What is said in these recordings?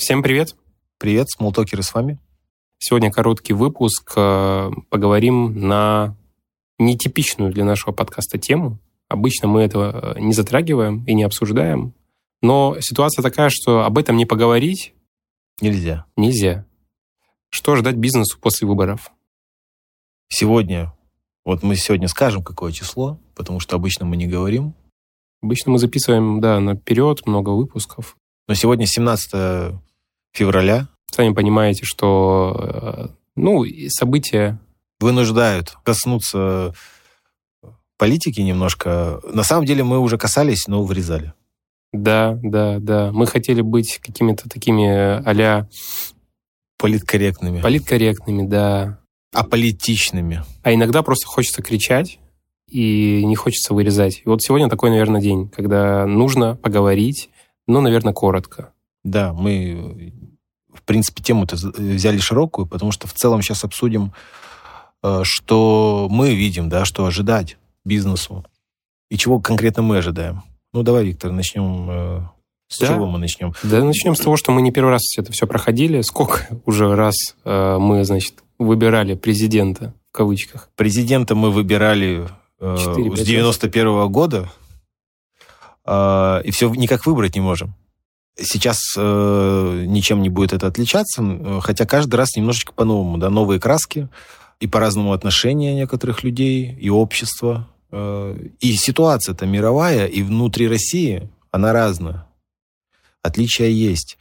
Всем привет. Привет, смолтокеры с вами. Сегодня короткий выпуск. Э, поговорим на нетипичную для нашего подкаста тему. Обычно мы этого э, не затрагиваем и не обсуждаем. Но ситуация такая, что об этом не поговорить нельзя. Нельзя. Что ждать бизнесу после выборов? Сегодня, вот мы сегодня скажем, какое число, потому что обычно мы не говорим. Обычно мы записываем, да, наперед много выпусков. Но сегодня 17 февраля. Сами понимаете, что э, ну, события... Вынуждают коснуться политики немножко. На самом деле мы уже касались, но врезали. Да, да, да. Мы хотели быть какими-то такими а Политкорректными. Политкорректными, да. Аполитичными. А иногда просто хочется кричать, и не хочется вырезать. И вот сегодня такой, наверное, день, когда нужно поговорить, но, наверное, коротко. Да, мы принципе, тему-то взяли широкую, потому что в целом сейчас обсудим, э, что мы видим, да, что ожидать бизнесу и чего конкретно мы ожидаем. Ну, давай, Виктор, начнем. Э, с да. чего мы начнем? Да, начнем с того, что мы не первый раз это все проходили. Сколько уже раз э, мы, значит, выбирали президента, в кавычках? Президента мы выбирали э, с 91 -го года, э, и все никак выбрать не можем. Сейчас э, ничем не будет это отличаться, э, хотя каждый раз немножечко по-новому, да, новые краски и по-разному отношения некоторых людей и общества. Э, и ситуация-то мировая, и внутри России она разная. Отличия есть.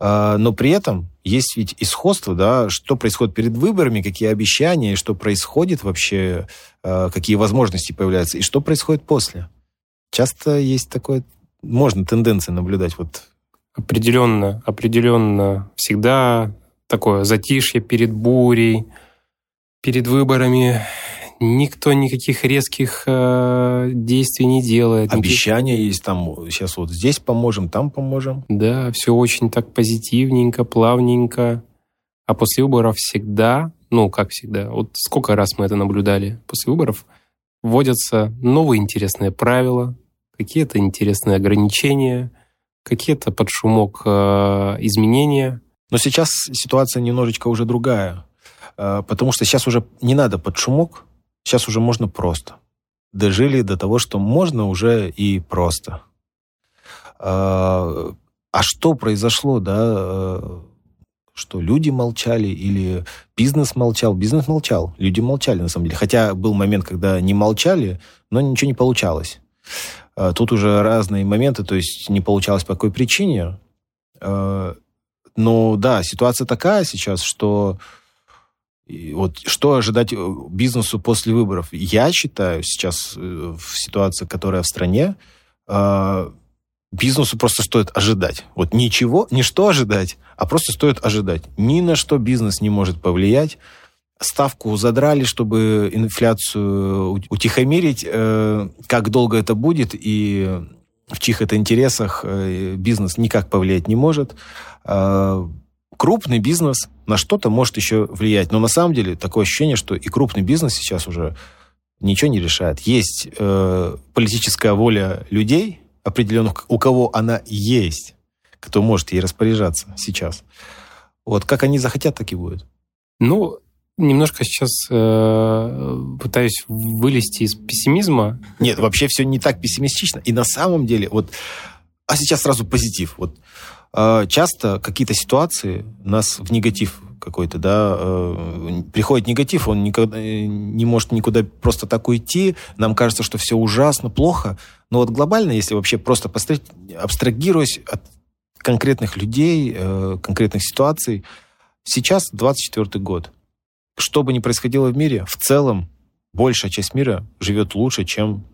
Э, но при этом есть ведь исходство, да, что происходит перед выборами, какие обещания, что происходит вообще, э, какие возможности появляются, и что происходит после. Часто есть такое, можно тенденции наблюдать вот определенно, определенно всегда такое затишье перед бурей, перед выборами. Никто никаких резких э, действий не делает. Обещания никаких... есть там, сейчас вот здесь поможем, там поможем. Да, все очень так позитивненько, плавненько. А после выборов всегда, ну, как всегда, вот сколько раз мы это наблюдали после выборов, вводятся новые интересные правила, какие-то интересные ограничения – какие-то под шумок э, изменения. Но сейчас ситуация немножечко уже другая, э, потому что сейчас уже не надо под шумок, сейчас уже можно просто. Дожили до того, что можно уже и просто. Э, а что произошло, да? Что люди молчали или бизнес молчал? Бизнес молчал, люди молчали на самом деле. Хотя был момент, когда не молчали, но ничего не получалось. А, тут уже разные моменты, то есть не получалось по какой причине. А, но да, ситуация такая сейчас, что вот что ожидать э, бизнесу после выборов? Я считаю сейчас э, в ситуации, которая в стране, бизнесу просто стоит ожидать. Вот ничего, не что ожидать, а просто стоит ожидать. Ни на что бизнес не может повлиять ставку задрали, чтобы инфляцию утихомирить. Э, как долго это будет и в чьих это интересах э, бизнес никак повлиять не может. Э, крупный бизнес на что-то может еще влиять. Но на самом деле такое ощущение, что и крупный бизнес сейчас уже ничего не решает. Есть политическая воля людей определенных, у кого она есть, кто может ей распоряжаться сейчас. Вот как они захотят, так и будет. Ну, немножко сейчас э, пытаюсь вылезти из пессимизма. Нет, вообще все не так пессимистично. И на самом деле, вот, а сейчас сразу позитив. Вот э, часто какие-то ситуации нас в негатив какой-то, да, э, приходит негатив, он никогда э, не может никуда просто так уйти. Нам кажется, что все ужасно, плохо. Но вот глобально, если вообще просто посмотреть, абстрагируясь от конкретных людей, э, конкретных ситуаций, сейчас 24 год что бы ни происходило в мире, в целом большая часть мира живет лучше, чем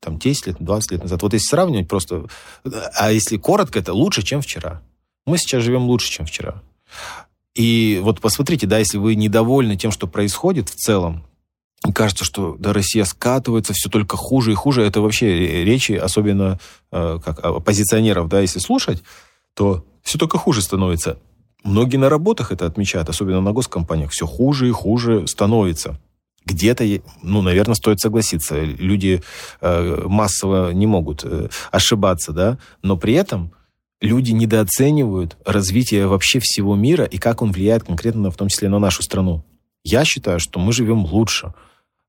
там 10 лет, 20 лет назад. Вот если сравнивать просто, а если коротко, это лучше, чем вчера. Мы сейчас живем лучше, чем вчера. И вот посмотрите, да, если вы недовольны тем, что происходит в целом, и кажется, что да, Россия скатывается, все только хуже и хуже. Это вообще речи, особенно э, как оппозиционеров, да, если слушать, то все только хуже становится. Многие на работах это отмечают, особенно на госкомпаниях. Все хуже и хуже становится. Где-то, ну, наверное, стоит согласиться. Люди э, массово не могут э, ошибаться, да, но при этом люди недооценивают развитие вообще всего мира и как он влияет конкретно, в том числе, на нашу страну. Я считаю, что мы живем лучше.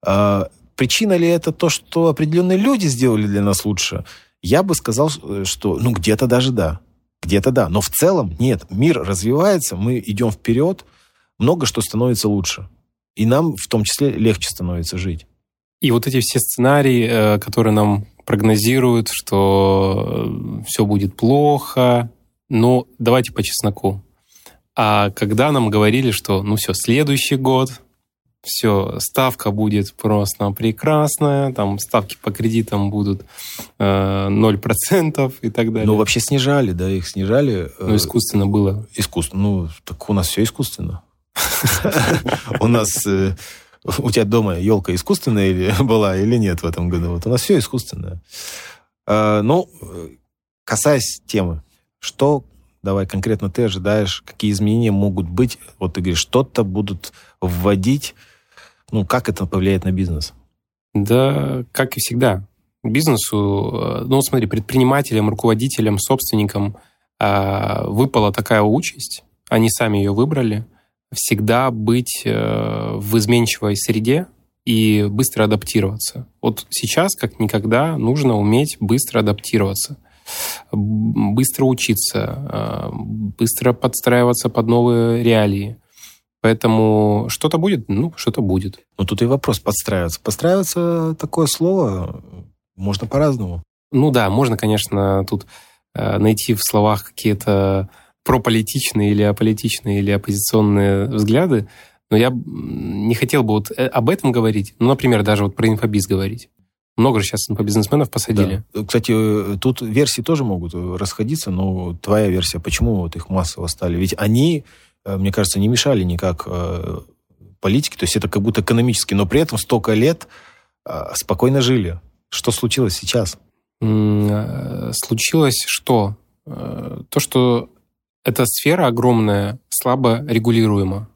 А, причина ли это то, что определенные люди сделали для нас лучше? Я бы сказал, что ну где-то даже да. Где-то да. Но в целом нет. Мир развивается, мы идем вперед, много что становится лучше. И нам в том числе легче становится жить. И вот эти все сценарии, э, которые нам прогнозируют, что э, все будет плохо, но давайте по чесноку. А когда нам говорили, что ну все, следующий год, все, ставка будет просто прекрасная, там ставки по кредитам будут э, 0% и так далее. Ну, вообще снижали, да, их снижали. Э, ну, искусственно было. Искусственно. Ну, так у нас все искусственно. У нас... Э, у тебя дома елка искусственная или была или нет в этом году? Вот у нас все искусственное. А, ну, касаясь темы, что, давай конкретно ты ожидаешь, какие изменения могут быть? Вот ты говоришь, что-то будут вводить. Ну, как это повлияет на бизнес? Да, как и всегда. Бизнесу, э, ну, смотри, предпринимателям, руководителям, собственникам а, выпала такая участь. Они сами ее выбрали – всегда быть э, в изменчивой среде и быстро адаптироваться. Вот сейчас, как никогда, нужно уметь быстро адаптироваться, быстро учиться, э, быстро подстраиваться под новые реалии. Поэтому что-то будет, ну, что-то будет. Ну, тут и вопрос подстраиваться. Подстраиваться такое слово можно по-разному. Ну да, можно, конечно, тут э, найти в словах какие-то прополитичные или аполитичные или оппозиционные взгляды, но я не хотел бы вот э, об этом говорить. Ну, например, даже вот про инфобиз говорить. Много же сейчас инфобизнесменов посадили. Да. Кстати, э, тут версии тоже могут э, расходиться, но твоя версия, почему вот их массово стали? Ведь они, мне кажется, не мешали никак политике, то есть это как будто экономически, но при этом столько лет спокойно жили. Что случилось сейчас? Случилось что? То, что эта сфера огромная, слабо регулируема.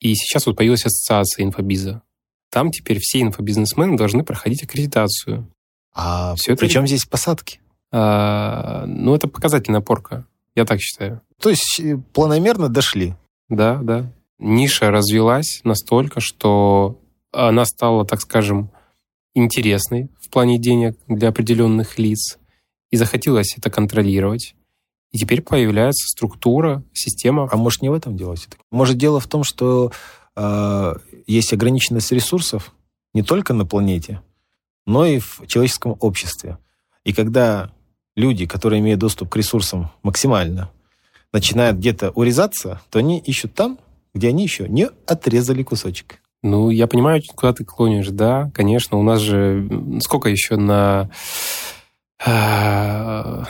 И сейчас вот появилась ассоциация инфобиза. Там теперь все инфобизнесмены должны проходить аккредитацию. А все при чем здесь посадки? А, ну, это показательная порка. Я так считаю. То есть э, планомерно дошли? Да, да. Ниша развелась настолько, что она стала, так скажем, интересной в плане денег для определенных лиц. И захотелось это контролировать. И теперь появляется структура, система. А может, не в этом дело все-таки? Может, дело в том, что э, есть ограниченность ресурсов не только на планете, но и в человеческом обществе. И когда люди, которые имеют доступ к ресурсам максимально, начинают где-то урезаться, то они ищут там, где они еще не отрезали кусочек. Ну, я понимаю, куда ты клонишь, да, конечно. У нас же сколько еще на а,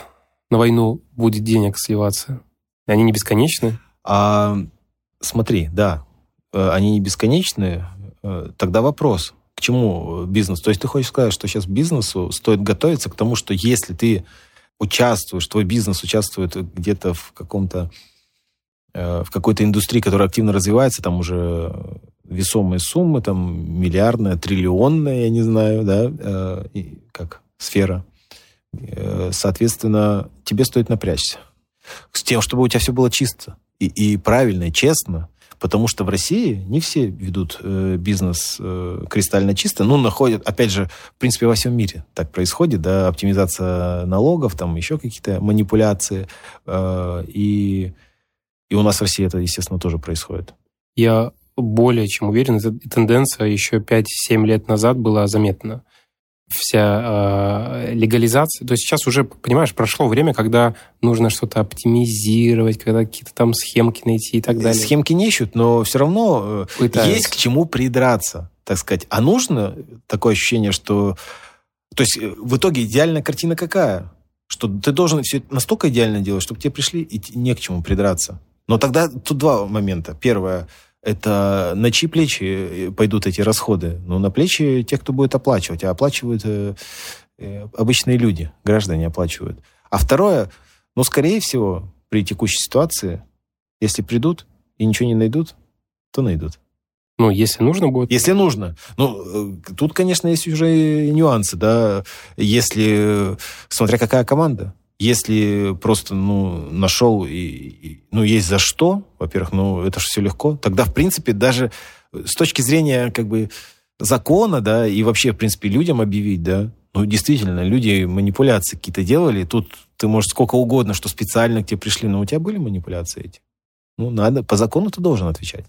на войну будет денег сливаться? Они не бесконечны? А, смотри, да, они не бесконечны. Э, тогда вопрос, к чему бизнес? То есть ты хочешь сказать, что сейчас бизнесу стоит готовиться к тому, что если ты участвуешь, твой бизнес участвует где-то в каком-то э, в какой-то индустрии, которая активно развивается, там уже весомые суммы, там миллиардная, триллионная, я не знаю, да, как сфера Э, соответственно, тебе стоит напрячься. С тем, чтобы у тебя все было чисто и, и правильно, и честно. Потому что в России не все ведут э, бизнес э, кристально чисто. Ну, находят, опять же, в принципе, во всем мире так происходит, да, оптимизация налогов, там еще какие-то манипуляции. Э, и, и у нас в России это, естественно, тоже происходит. Я более чем уверен, эта тенденция еще 5-7 лет назад была заметна вся э, легализация. То есть сейчас уже, понимаешь, прошло время, когда нужно что-то оптимизировать, когда какие-то там схемки найти и так далее. Схемки не ищут, но все равно э, Пытаются. есть к чему придраться, так сказать. А нужно такое ощущение, что... То есть э, в итоге идеальная картина какая? Что ты должен все настолько идеально делать, чтобы тебе пришли и не к чему придраться. Но тогда тут два момента. Первое – это на чьи плечи э, пойдут эти расходы? Ну, на плечи тех, кто будет оплачивать, а оплачивают э, э, обычные люди, граждане оплачивают. А второе, ну, скорее всего, при текущей ситуации, если придут и ничего не найдут, то найдут. Ну, если нужно будет. Если нужно. Ну, э, тут, конечно, есть уже нюансы, да. Если, смотря какая команда. Если просто, ну, нашел, и, и, ну, есть за что, во-первых, ну, это же все легко, тогда, в принципе, даже с точки зрения, как бы, закона, да, и вообще, в принципе, людям объявить, да, ну, действительно, люди манипуляции какие-то делали, тут ты, можешь сколько угодно, что специально к тебе пришли, но у тебя были манипуляции эти. Ну, надо, по закону ты должен отвечать.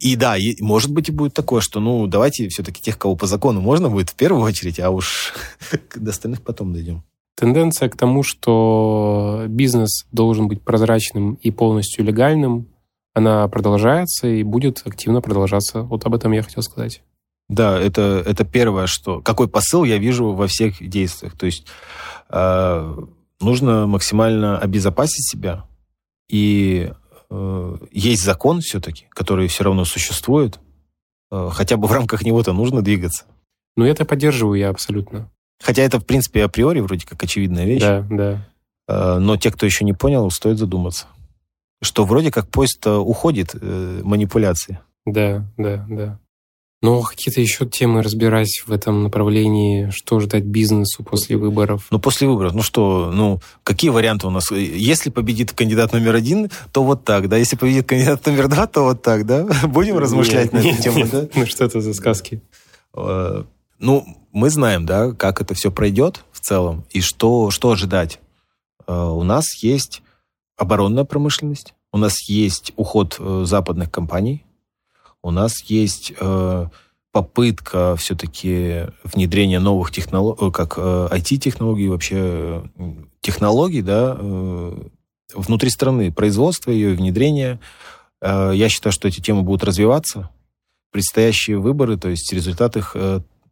И да, и, может быть и будет такое, что, ну, давайте все-таки тех, кого по закону можно будет в первую очередь, а уж до остальных потом дойдем. Тенденция к тому, что бизнес должен быть прозрачным и полностью легальным, она продолжается и будет активно продолжаться. Вот об этом я хотел сказать. Да, это, это первое, что... Какой посыл я вижу во всех действиях. То есть э, нужно максимально обезопасить себя. И э, есть закон все-таки, который все равно существует. Э, хотя бы в рамках него-то нужно двигаться. Ну, это поддерживаю я абсолютно. Хотя это, в принципе, априори вроде как очевидная вещь. Да, да. Э, но те, кто еще не понял, стоит задуматься. Что вроде как поезд уходит э, манипуляции. Да, да, да. Но какие-то еще темы разбирать в этом направлении, что ждать бизнесу после выборов? Ну, после выборов, ну что, ну, какие варианты у нас? Если победит кандидат номер один, то вот так, да? Если победит кандидат номер два, то вот так, да? Будем размышлять нет, на эту тему, нет. да? Ну, что это за сказки? Э, ну, мы знаем, да, как это все пройдет в целом и что, что ожидать. Э, у нас есть оборонная промышленность, у нас есть уход э, западных компаний, у нас есть э, попытка все-таки внедрения новых технологий, как IT-технологий, вообще технологий, да, внутри страны, производство ее внедрение. Я считаю, что эти темы будут развиваться. Предстоящие выборы, то есть результат их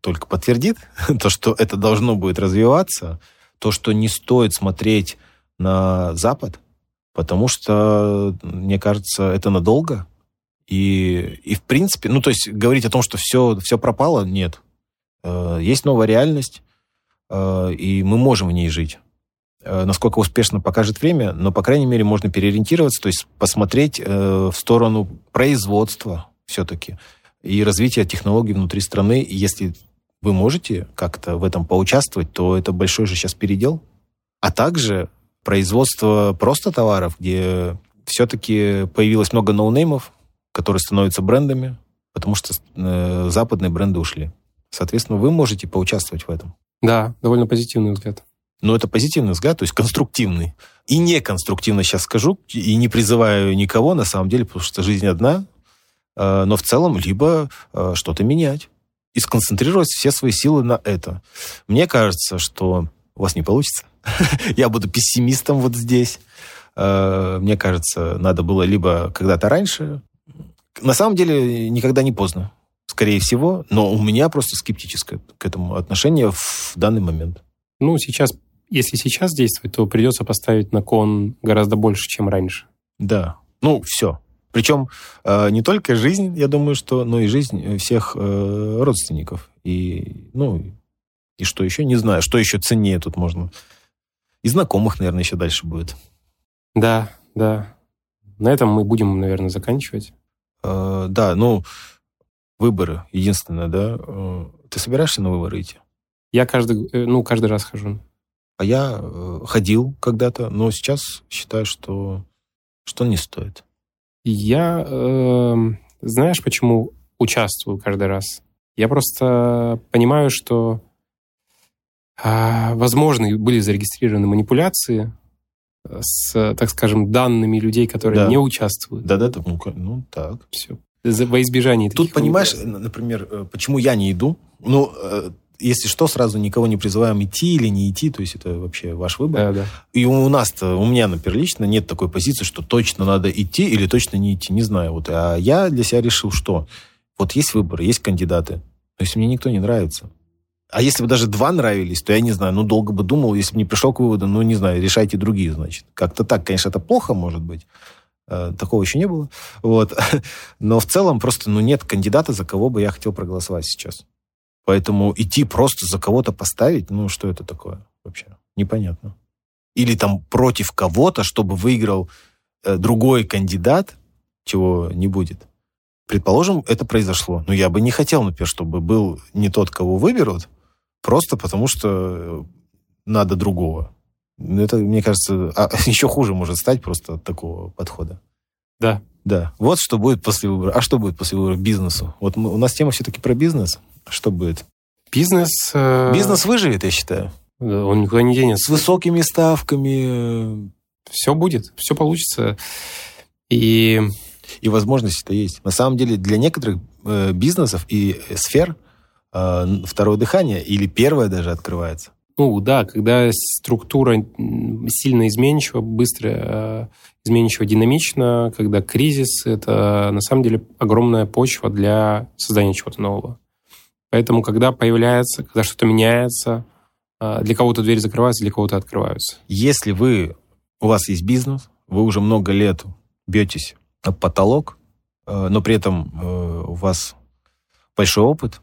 только подтвердит то, что это должно будет развиваться, то, что не стоит смотреть на Запад, потому что, мне кажется, это надолго, и, и в принципе, ну, то есть говорить о том, что все, все пропало, нет. Э, есть новая реальность, э, и мы можем в ней жить. Э, насколько успешно покажет время, но, по крайней мере, можно переориентироваться, то есть посмотреть в сторону производства все-таки и развития технологий внутри страны. Если вы можете как-то в этом поучаствовать, то это большой же сейчас передел. А также производство просто товаров, где все-таки появилось много ноунеймов, которые становятся брендами, потому что э, западные бренды ушли. Соответственно, вы можете поучаствовать в этом. Да, довольно позитивный взгляд. Но это позитивный взгляд, то есть конструктивный. И не конструктивно сейчас скажу, и не призываю никого, на самом деле, потому что жизнь одна, э, но в целом либо э, что-то менять и сконцентрировать все свои силы на это. Мне кажется, что у вас не получится. Я буду пессимистом вот здесь. Э, мне кажется, надо было либо когда-то раньше на самом деле никогда не поздно, скорее всего, но у меня просто скептическое к этому отношение в данный момент. Ну, сейчас, если сейчас действовать, то придется поставить на кон гораздо больше, чем раньше. Да, ну, все. Причем э, не только жизнь, я думаю, что, но и жизнь всех э, родственников. И, ну, и что еще, не знаю, что еще ценнее тут можно. И знакомых, наверное, еще дальше будет. Да, да. На этом мы будем, наверное, заканчивать. Э, да, ну, выборы, единственное, да. Э, ты собираешься на выборы идти? Я каждый, э, ну, каждый раз хожу. А я ходил когда-то, но сейчас считаю, что, что не стоит. Я, э, знаешь, почему участвую каждый раз? Я просто понимаю, что э, возможно были зарегистрированы манипуляции, с, так скажем, данными людей, которые да. не участвуют. Да-да, ну, ну так. Все. Во избежание Тут, понимаешь, вопросов. например, э, почему я не иду? Ну, э, если что, сразу никого не призываем идти или не идти, то есть это вообще ваш выбор. Да, да. И у нас-то, у меня, например, лично нет такой позиции, что точно надо идти или точно не идти, не знаю. Вот. А я для себя решил, что вот есть выборы, есть кандидаты. То есть мне никто не нравится. А если бы даже два нравились, то я не знаю, ну, долго бы думал, если бы не пришел к выводу, ну, не знаю, решайте другие, значит. Как-то так, конечно, это плохо, может быть. Э, такого еще не было. Вот. Но в целом просто, ну, нет кандидата, за кого бы я хотел проголосовать сейчас. Поэтому идти просто за кого-то поставить, ну, что это такое вообще? Непонятно. Или там против кого-то, чтобы выиграл э, другой кандидат, чего не будет. Предположим, это произошло. Но я бы не хотел, например, чтобы был не тот, кого выберут, Просто потому что надо другого. Это, мне кажется, а, еще хуже может стать просто от такого подхода. Да. Да. Вот что будет после выбора. А что будет после выбора бизнесу? Вот мы, у нас тема все-таки про бизнес. Что будет? Бизнес... Э... Бизнес выживет, я считаю. Он никуда не денется. С высокими ставками. Все будет, все получится. И... И возможности-то есть. На самом деле для некоторых э, бизнесов и сфер э, второе дыхание или первое даже открывается. Ну да, когда структура сильно изменчива, быстро э, изменчива, динамично, когда кризис, это на самом деле огромная почва для создания чего-то нового. Поэтому, когда появляется, когда что-то меняется, э, для кого-то двери закрываются, для кого-то открываются. Если вы, у вас есть бизнес, вы уже много лет бьетесь об потолок, э, но при этом у вас большой опыт,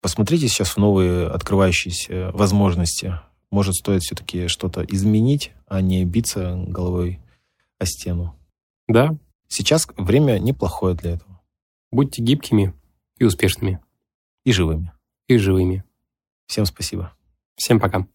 Посмотрите сейчас в новые открывающиеся возможности. Может, стоит все-таки что-то изменить, а не биться головой о стену. Да. Сейчас время неплохое для этого. Будьте гибкими и успешными. И живыми. И живыми. Всем спасибо. Всем пока.